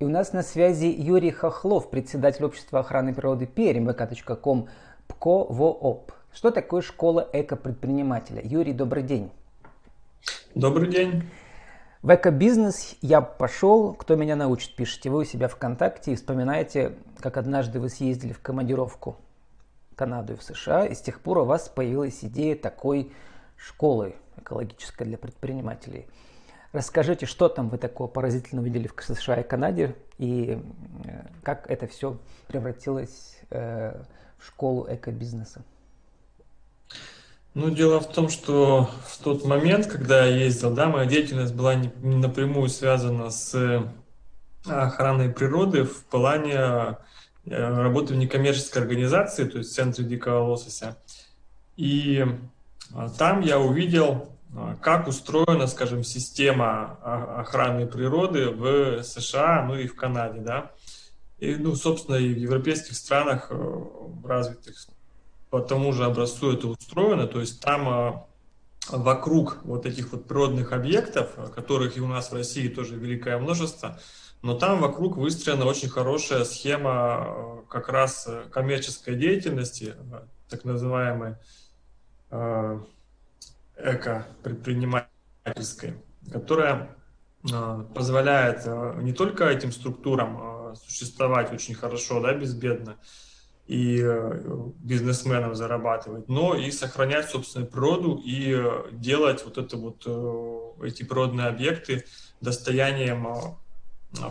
И у нас на связи Юрий Хохлов, председатель общества охраны природы Пермь, vk.com, ПКОВООП. Что такое школа экопредпринимателя? Юрий, добрый день. Добрый день. В экобизнес я пошел, кто меня научит, пишите вы у себя ВКонтакте и вспоминаете, как однажды вы съездили в командировку в Канаду и в США, и с тех пор у вас появилась идея такой школы экологической для предпринимателей – Расскажите, что там вы такого поразительного видели в США и Канаде, и э, как это все превратилось э, в школу экобизнеса? Ну, дело в том, что в тот момент, когда я ездил, да, моя деятельность была не, напрямую связана с э, охраной природы в плане работы в некоммерческой организации, то есть в Центре Дикого Лосося. И там я увидел как устроена, скажем, система охраны природы в США, ну и в Канаде, да. И, ну, собственно, и в европейских странах э, развитых по тому же образцу это устроено, то есть там а, вокруг вот этих вот природных объектов, которых и у нас в России тоже великое множество, но там вокруг выстроена очень хорошая схема э, как раз коммерческой деятельности, э, так называемой эко-предпринимательской, которая а, позволяет а, не только этим структурам а, существовать очень хорошо, да, безбедно, и бизнесменам зарабатывать, но и сохранять собственную природу и делать вот это вот эти природные объекты достоянием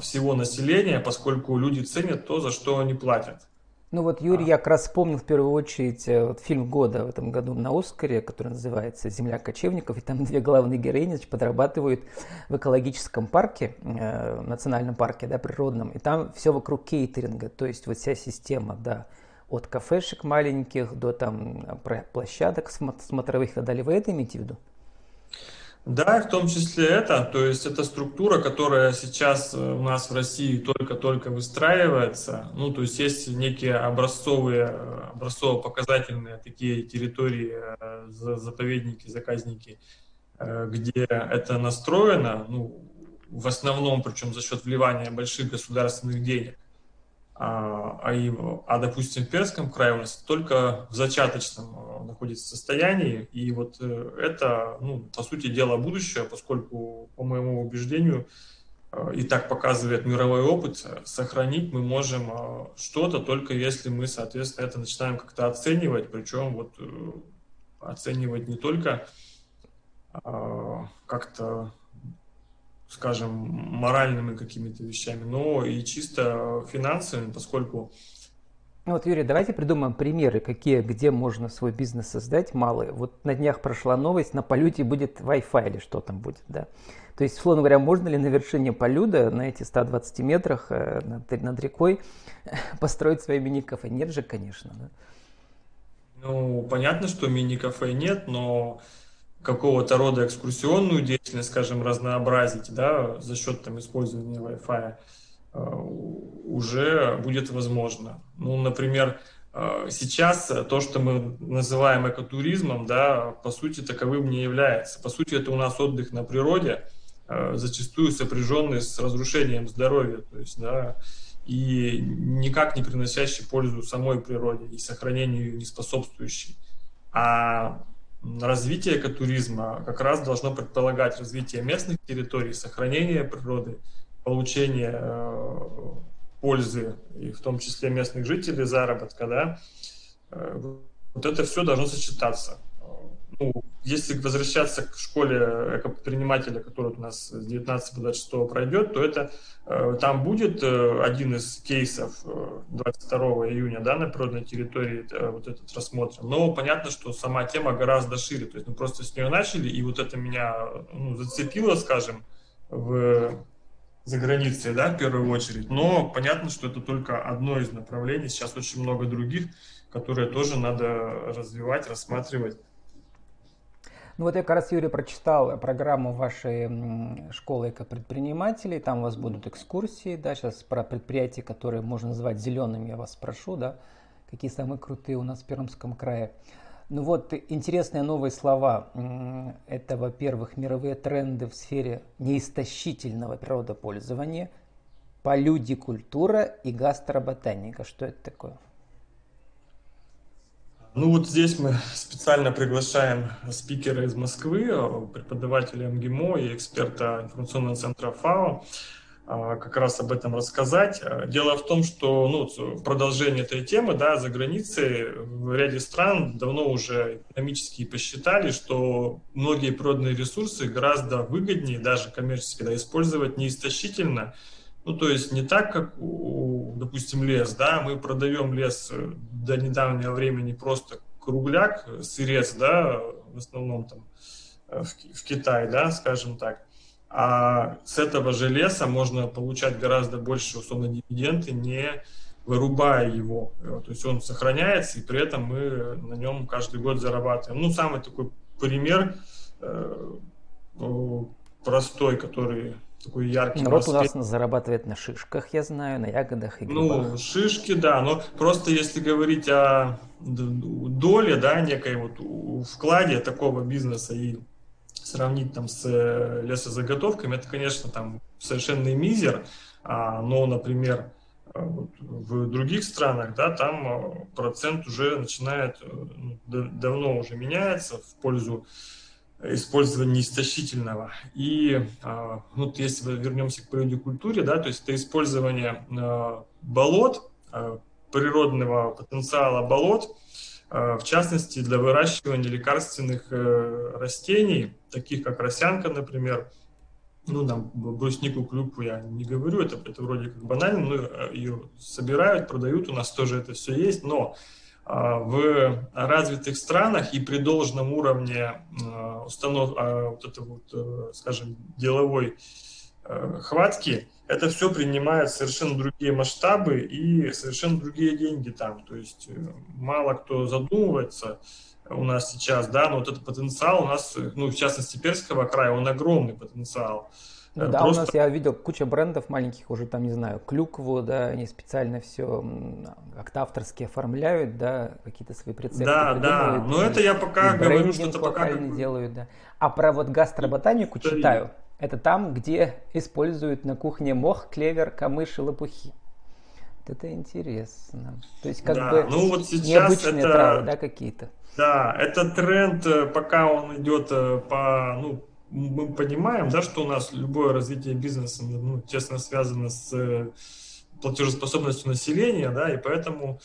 всего населения, поскольку люди ценят то, за что они платят. Ну вот, Юрий, а. я как раз вспомнил в первую очередь э, вот, фильм года в этом году на Оскаре, который называется «Земля кочевников», и там две главные героини значит, подрабатывают в экологическом парке, э, национальном парке, да, природном, и там все вокруг кейтеринга, то есть вот вся система, да, от кафешек маленьких до там площадок смотровых и так далее. Вы это имеете в виду? Да, в том числе это, то есть это структура, которая сейчас э, у нас в России только-только выстраивается, ну, то есть есть некие образцовые, образцово-показательные такие территории, э, заповедники, заказники, э, где это настроено, ну, в основном, причем за счет вливания больших государственных денег. А, а, и, а допустим, в Перском крае у нас только в зачаточном э, находится состоянии, и вот э, это, ну, по сути дела, будущее, поскольку, по моему убеждению, э, и так показывает мировой опыт, сохранить мы можем что-то только если мы, соответственно, это начинаем как-то оценивать, причем вот оценивать не только как-то скажем, моральными какими-то вещами, но и чисто финансовыми, поскольку ну вот, Юрий, давайте придумаем примеры, какие, где можно свой бизнес создать малые. Вот на днях прошла новость, на полюте будет Wi-Fi или что там будет, да. То есть, условно говоря, можно ли на вершине полюда, на эти 120 метрах э, над, над рекой, построить свои мини-кафе? Нет же, конечно, да. Ну, понятно, что мини-кафе нет, но какого-то рода экскурсионную деятельность, скажем, разнообразить, да, за счет там использования Wi-Fi, э, уже будет возможно. Ну, например, э, сейчас то, что мы называем экотуризмом, да, по сути таковым не является. По сути, это у нас отдых на природе, э, зачастую сопряженный с разрушением здоровья, то есть, да, и никак не приносящий пользу самой природе и сохранению не способствующий. А развитие экотуризма как раз должно предполагать развитие местных территорий, сохранение природы, получение э, пользы, и в том числе местных жителей, заработка, да, э, вот это все должно сочетаться ну, если возвращаться к школе экопредпринимателя, которая у нас с 19 по 26 пройдет, то это э, там будет э, один из кейсов э, 22 июня да, на природной территории э, вот этот рассмотрен. Но понятно, что сама тема гораздо шире. То есть мы просто с нее начали, и вот это меня ну, зацепило, скажем, в за границей, да, в первую очередь. Но понятно, что это только одно из направлений. Сейчас очень много других, которые тоже надо развивать, рассматривать. Ну вот я как раз, Юрий, прочитал программу вашей школы экопредпринимателей, там у вас будут экскурсии, да, сейчас про предприятия, которые можно назвать зелеными, я вас спрошу, да, какие самые крутые у нас в Пермском крае. Ну вот, интересные новые слова. Это, во-первых, мировые тренды в сфере неистощительного природопользования. Полюдикультура и гастроботаника. Что это такое? Ну вот здесь мы специально приглашаем спикера из Москвы, преподавателя МГИМО и эксперта информационного центра ФАО, а, как раз об этом рассказать. Дело в том, что ну, продолжение этой темы, да, за границей в ряде стран давно уже экономически посчитали, что многие природные ресурсы гораздо выгоднее, даже коммерчески, да, использовать неистощительно, ну, то есть не так, как, допустим, лес, да, мы продаем лес э, до недавнего времени просто кругляк, сырец, да, в основном там э, в, в Китае, да, скажем так. А с этого же леса можно получать гораздо больше, условно, дивиденды, не вырубая его. То есть он сохраняется, и при этом мы на нем каждый год зарабатываем. Ну, самый такой пример э, простой, который такой яркий. Народ у нас зарабатывает на шишках, я знаю, на ягодах и ну, грибах. Ну, шишки, да, но просто если говорить о доле, да, некой вот вкладе такого бизнеса и сравнить там с э, лесозаготовками, это, конечно, там совершенный мизер, а, но, например, э, в других странах, да, там э, процент уже начинает, ну, давно уже меняется в пользу использования истощительного. И а, вот если вернемся к культуре, да, то есть это использование а, болот, а, природного потенциала болот, в частности для выращивания лекарственных э, растений, таких как росянка, например, ну, там, бруснику, клюкву я не говорю, это, это вроде как банально, но э, ее собирают, продают, у нас тоже это все есть, но в развитых странах и при должном уровне а, установ, а, вот это вот, э, скажем, деловой э, хватки, это все принимает совершенно другие масштабы и совершенно другие деньги там. То есть э, мало кто задумывается у нас сейчас, да, но вот этот потенциал у нас, ну, в частности, Перского края, он огромный потенциал. Ну, да, Просто... у нас я видел куча брендов маленьких уже там, не знаю, клюкву, да, они специально все как-то авторски оформляют, да, какие-то свои прицепы Да, да, но это я пока говорю, что это пока... делают, да. А про вот гастроботанику это читаю. Это там, где используют на кухне мох, клевер, камыш и лопухи. Вот это интересно. То есть как да, бы ну вот сейчас необычные это... травы, да, какие-то. Да, это тренд, э, пока он идет э, по, ну, мы понимаем, да, что у нас любое развитие бизнеса ну, тесно связано с э, платежеспособностью населения, да, и поэтому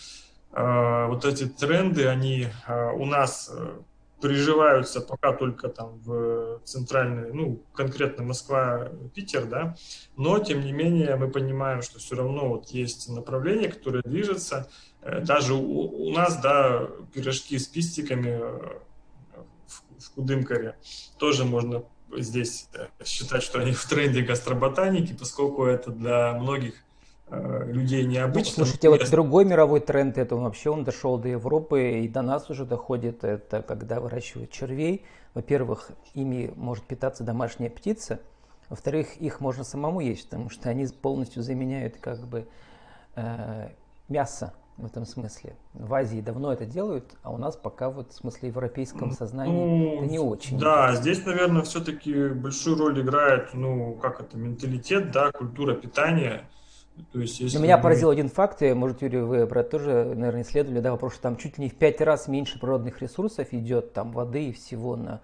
э, вот эти тренды, они э, у нас э, приживаются пока только там в центральной, ну, конкретно Москва, Питер, да, но тем не менее мы понимаем, что все равно вот есть направление, которое движется. Э, даже у, у нас, да, пирожки с пистиками в, Кудымкаре тоже можно здесь э, считать, что они в тренде гастроботаники, поскольку это для многих э, людей необычно. Ну, слушайте, вот другой мировой тренд, это вообще он дошел до Европы и до нас уже доходит, это когда выращивают червей. Во-первых, ими может питаться домашняя птица, во-вторых, их можно самому есть, потому что они полностью заменяют как бы э, мясо в этом смысле. В Азии давно это делают, а у нас пока вот в смысле европейском сознании ну, это не очень. Да, здесь, наверное, все-таки большую роль играет, ну, как это, менталитет, да, культура питания. То есть, если Меня мы... поразил один факт, и, может, Юрий, вы про это тоже, наверное, исследовали, да, вопрос, что там чуть ли не в пять раз меньше природных ресурсов идет, там, воды и всего на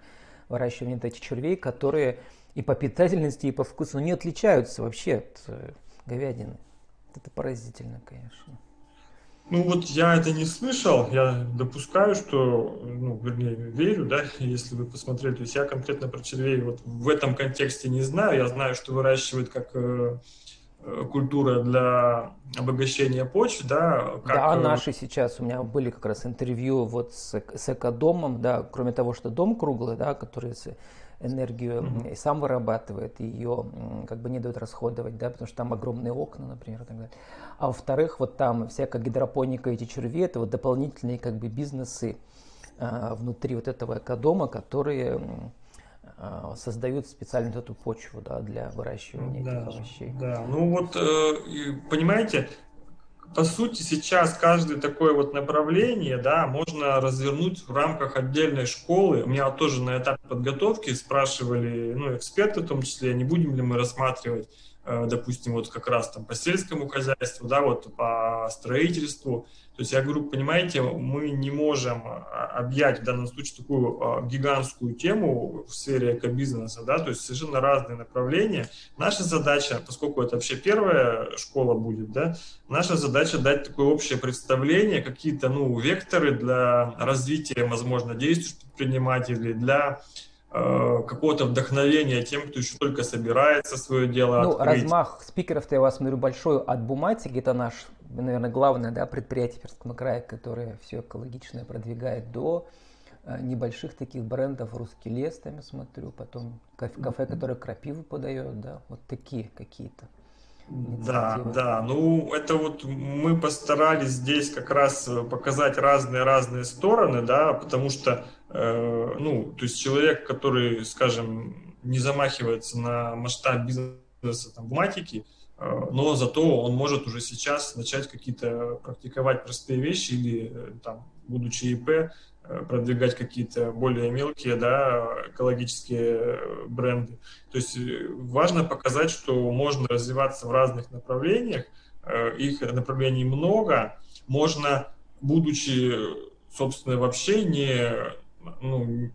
выращивание этих червей, которые и по питательности, и по вкусу не отличаются вообще от э, говядины. Это поразительно, конечно. Ну вот я это не слышал, я допускаю, что, ну, вернее, верю, да, если вы посмотрели, то есть я конкретно про червей вот в этом контексте не знаю, я знаю, что выращивают как э, э культура для обогащения почв, да. Как... Да, э, наши сейчас, у меня были как раз интервью вот с, с экодомом, да, кроме того, что дом круглый, да, который энергию mm-hmm. и сам вырабатывает, и ее как бы не дает расходовать, да, потому что там огромные окна, например, и так далее. А во-вторых, вот там всякая гидропоника, эти черви, это вот дополнительные как бы бизнесы а, внутри вот этого экодома, которые а, создают специально эту почву да, для выращивания да, этих овощей. Да, ну вот, э, понимаете, по сути, сейчас каждое такое вот направление, да, можно развернуть в рамках отдельной школы. У меня тоже на этапе подготовки спрашивали, ну, эксперты в том числе, не будем ли мы рассматривать допустим, вот как раз там по сельскому хозяйству, да, вот по строительству. То есть я говорю, понимаете, мы не можем а, объять в данном случае такую а, гигантскую тему в сфере экобизнеса, да, то есть совершенно разные направления. Наша задача, поскольку это вообще первая школа будет, да, наша задача дать такое общее представление, какие-то, ну, векторы для развития, возможно, действий предпринимателей, для э, какого-то вдохновения тем, кто еще только собирается свое дело ну, открыть. размах спикеров-то я вас смотрю большой от Буматики, это наш, наверное, главное да, предприятие Перского края, которое все экологичное продвигает до э, небольших таких брендов, русский лес, там я смотрю, потом кафе, кафе которое крапиву подает, да, вот такие какие-то. Да, да, ну это вот мы постарались здесь как раз показать разные-разные стороны, да, потому что, э, ну, то есть человек, который, скажем, не замахивается на масштаб бизнеса там, в матике, э, но зато он может уже сейчас начать какие-то практиковать простые вещи или э, там, будучи ИП, продвигать какие-то более мелкие, да, экологические бренды. То есть важно показать, что можно развиваться в разных направлениях, их направлений много, можно, будучи, собственно, вообще не, ну,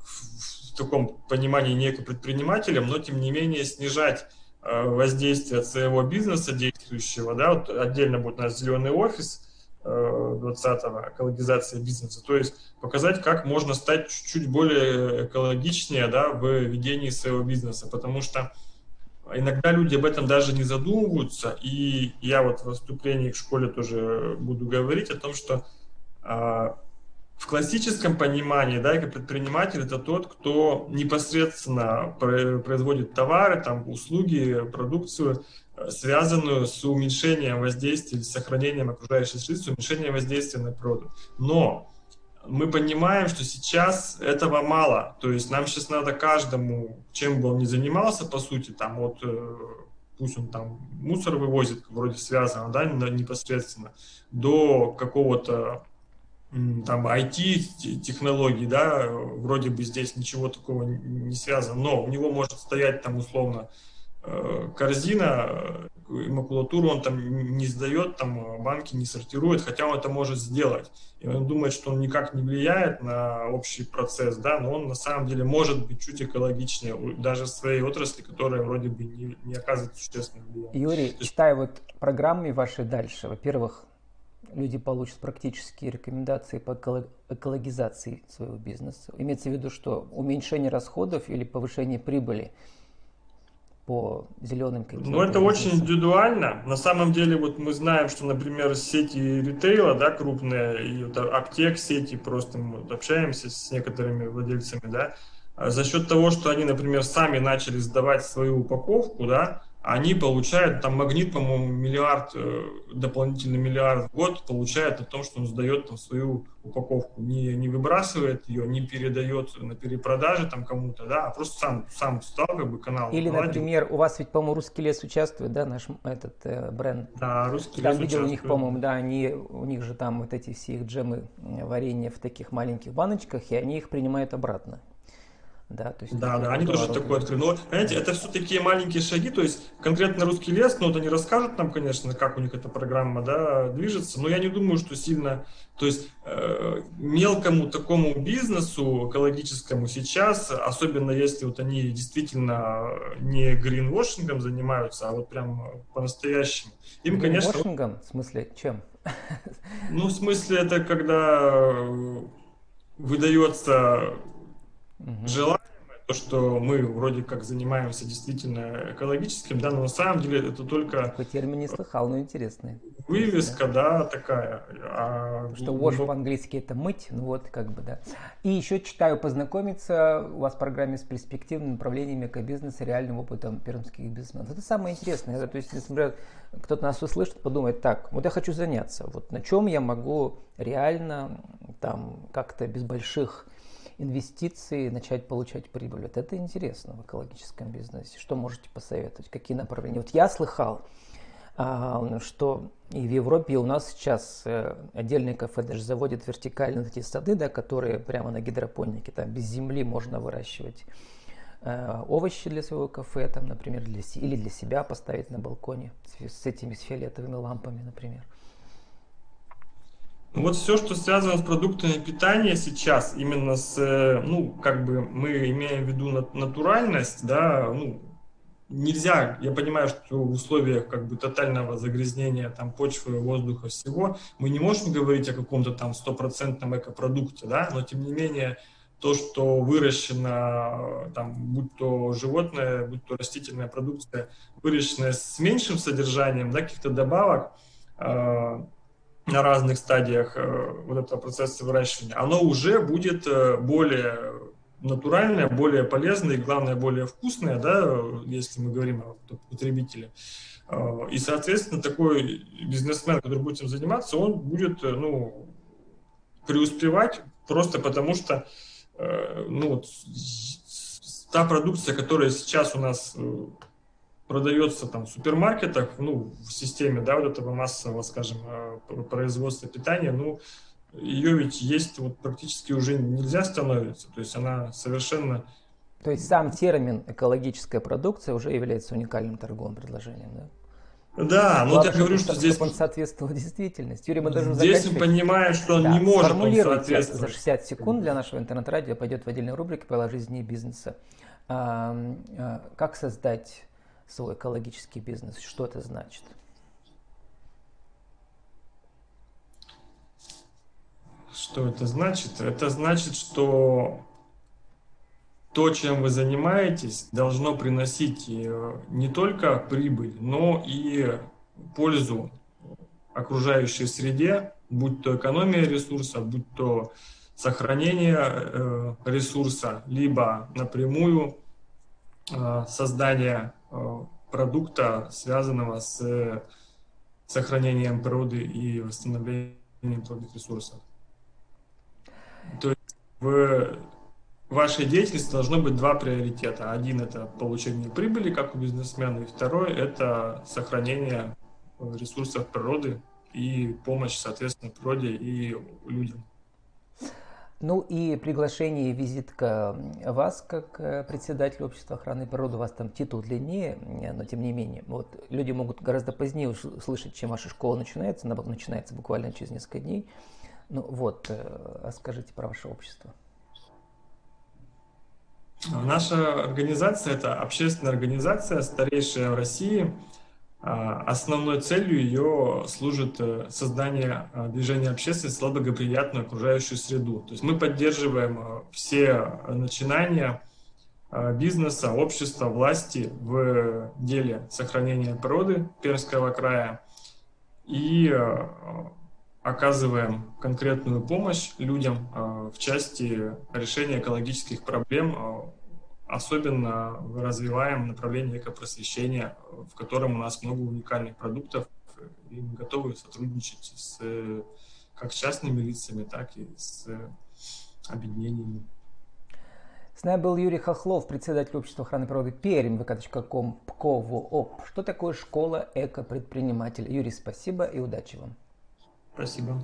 в таком понимании не предпринимателем, но тем не менее снижать воздействие своего бизнеса действующего, да, вот отдельно будет у нас зеленый офис, 20-го, экологизация бизнеса. То есть показать, как можно стать чуть-чуть более экологичнее да, в ведении своего бизнеса. Потому что иногда люди об этом даже не задумываются. И я вот в выступлении в школе тоже буду говорить о том, что а, в классическом понимании, да, как предприниматель это тот, кто непосредственно производит товары, там, услуги, продукцию, связанную с уменьшением воздействия, с сохранением окружающей среды, с уменьшением воздействия на природу. Но мы понимаем, что сейчас этого мало. То есть нам сейчас надо каждому, чем бы он ни занимался, по сути, там вот э, пусть он там мусор вывозит, вроде связано, да, непосредственно, до какого-то там IT-технологий, да, вроде бы здесь ничего такого не связано, но у него может стоять там условно Э, корзина, э, макулатуру он там не сдает, там э, банки не сортирует, хотя он это может сделать. И он думает, что он никак не влияет на общий процесс, да, но он на самом деле может быть чуть экологичнее, даже в своей отрасли, которая вроде бы не, не оказывает существенного влияния. Юрий, есть... читая вот программы ваши дальше, во-первых, люди получат практические рекомендации по экологизации своего бизнеса. Имеется в виду, что уменьшение расходов или повышение прибыли – по зеленым каким-то. Ну, это очень индивидуально. На самом деле, вот мы знаем, что, например, сети ритейла, да, крупные, и вот аптек сети, просто мы общаемся с некоторыми владельцами, да, а за счет того, что они, например, сами начали сдавать свою упаковку, да, они получают, там Магнит, по-моему, миллиард, э, дополнительный миллиард в год получает о том, что он сдает там свою упаковку, не, не выбрасывает ее, не передает на перепродаже там кому-то, да, а просто сам, сам стал как бы канал. Или, наладил. например, у вас ведь, по-моему, Русский лес участвует, да, наш этот э, бренд? Да, Русский там лес видел участвует. у них, по-моему, да, они, у них же там вот эти все их джемы, варенье в таких маленьких баночках, и они их принимают обратно. Да, то есть да, да, они тоже такое открыли. Но, понимаете, это все такие маленькие шаги, то есть конкретно русский лес, ну, вот они расскажут нам, конечно, как у них эта программа, да, движется, но я не думаю, что сильно, то есть э, мелкому такому бизнесу экологическому сейчас, особенно если вот они действительно не гринвошингом занимаются, а вот прям по-настоящему, им, конечно... Гринвошингом? В смысле, чем? Ну, в смысле, это когда выдается угу. желаемое, то, что мы вроде как занимаемся действительно экологическим, да, но на самом деле это только... Такой термин не слыхал, но интересный. Вывеска, да, да такая. А... Что wash но... по-английски это мыть, ну вот как бы, да. И еще читаю познакомиться у вас в программе с перспективными направлениями экобизнеса, реальным опытом пермских бизнесменов. Это самое интересное. Это, то есть, если, например, кто-то нас услышит, подумает, так, вот я хочу заняться, вот на чем я могу реально там как-то без больших инвестиции, начать получать прибыль. Вот это интересно в экологическом бизнесе. Что можете посоветовать? Какие направления? Вот я слыхал, а, что и в Европе, и у нас сейчас э, отдельные кафе даже заводят вертикально эти сады, да, которые прямо на гидропонике, там без земли можно выращивать э, овощи для своего кафе, там, например, для, или для себя поставить на балконе с, с этими с фиолетовыми лампами, например. Вот все, что связано с продуктами питания сейчас, именно с, э, ну, как бы мы имеем в виду натуральность, да, ну, нельзя, я понимаю, что в условиях как бы тотального загрязнения там почвы, воздуха, всего, мы не можем говорить о каком-то там стопроцентном экопродукте, да, но тем не менее то, что выращено, там, будь то животное, будь то растительная продукция, выращенная с меньшим содержанием, да, каких-то добавок, э, на разных стадиях э, вот этого процесса выращивания, оно уже будет э, более натуральное, более полезное и, главное, более вкусное, да, если мы говорим о потребителе. Э, и, соответственно, такой бизнесмен, который будет этим заниматься, он будет, ну, преуспевать просто потому, что, ну, та продукция, которая сейчас у нас продается там в супермаркетах, ну, в системе, да, вот этого массового, скажем, э, производства питания, ну, ее ведь есть вот практически уже нельзя становиться, то есть она совершенно... То есть сам термин экологическая продукция уже является уникальным торговым предложением, да? Да, но вот я говорю, что здесь... он соответствовал действительности. Юрий, мы должны Здесь мы понимаем, что он да, не может он за 60 секунд для нашего интернет-радио пойдет в отдельной рубрике «Правила жизни и бизнеса». А, а, как создать свой экологический бизнес. Что это значит? Что это значит? Это значит, что то, чем вы занимаетесь, должно приносить э, не только прибыль, но и пользу окружающей среде, будь то экономия ресурса, будь то сохранение э, ресурса, либо напрямую э, создание продукта, связанного с сохранением природы и восстановлением природных ресурсов. То есть в вашей деятельности должно быть два приоритета. Один – это получение прибыли, как у бизнесмена, и второй – это сохранение ресурсов природы и помощь, соответственно, природе и людям. Ну и приглашение и визитка вас, как э, председатель общества охраны природы, у вас там титул длиннее, но тем не менее. Вот люди могут гораздо позднее услышать, чем ваша школа начинается, она начинается буквально через несколько дней. Ну вот, э, скажите про ваше общество. Наша организация – это общественная организация, старейшая в России – основной целью ее служит э, создание а, движения общественности в благоприятную окружающую среду. То есть мы поддерживаем э, все начинания э, бизнеса, общества, власти в деле сохранения природы Пермского края и оказываем конкретную помощь людям в части решения экологических проблем особенно развиваем направление экопросвещения, в котором у нас много уникальных продуктов, и мы готовы сотрудничать с как с частными лицами, так и с объединениями. С нами был Юрий Хохлов, председатель общества охраны природы Пермь, vk.com, ПКОВООП. Что такое школа эко-предпринимателя? Юрий, спасибо и удачи вам. Спасибо.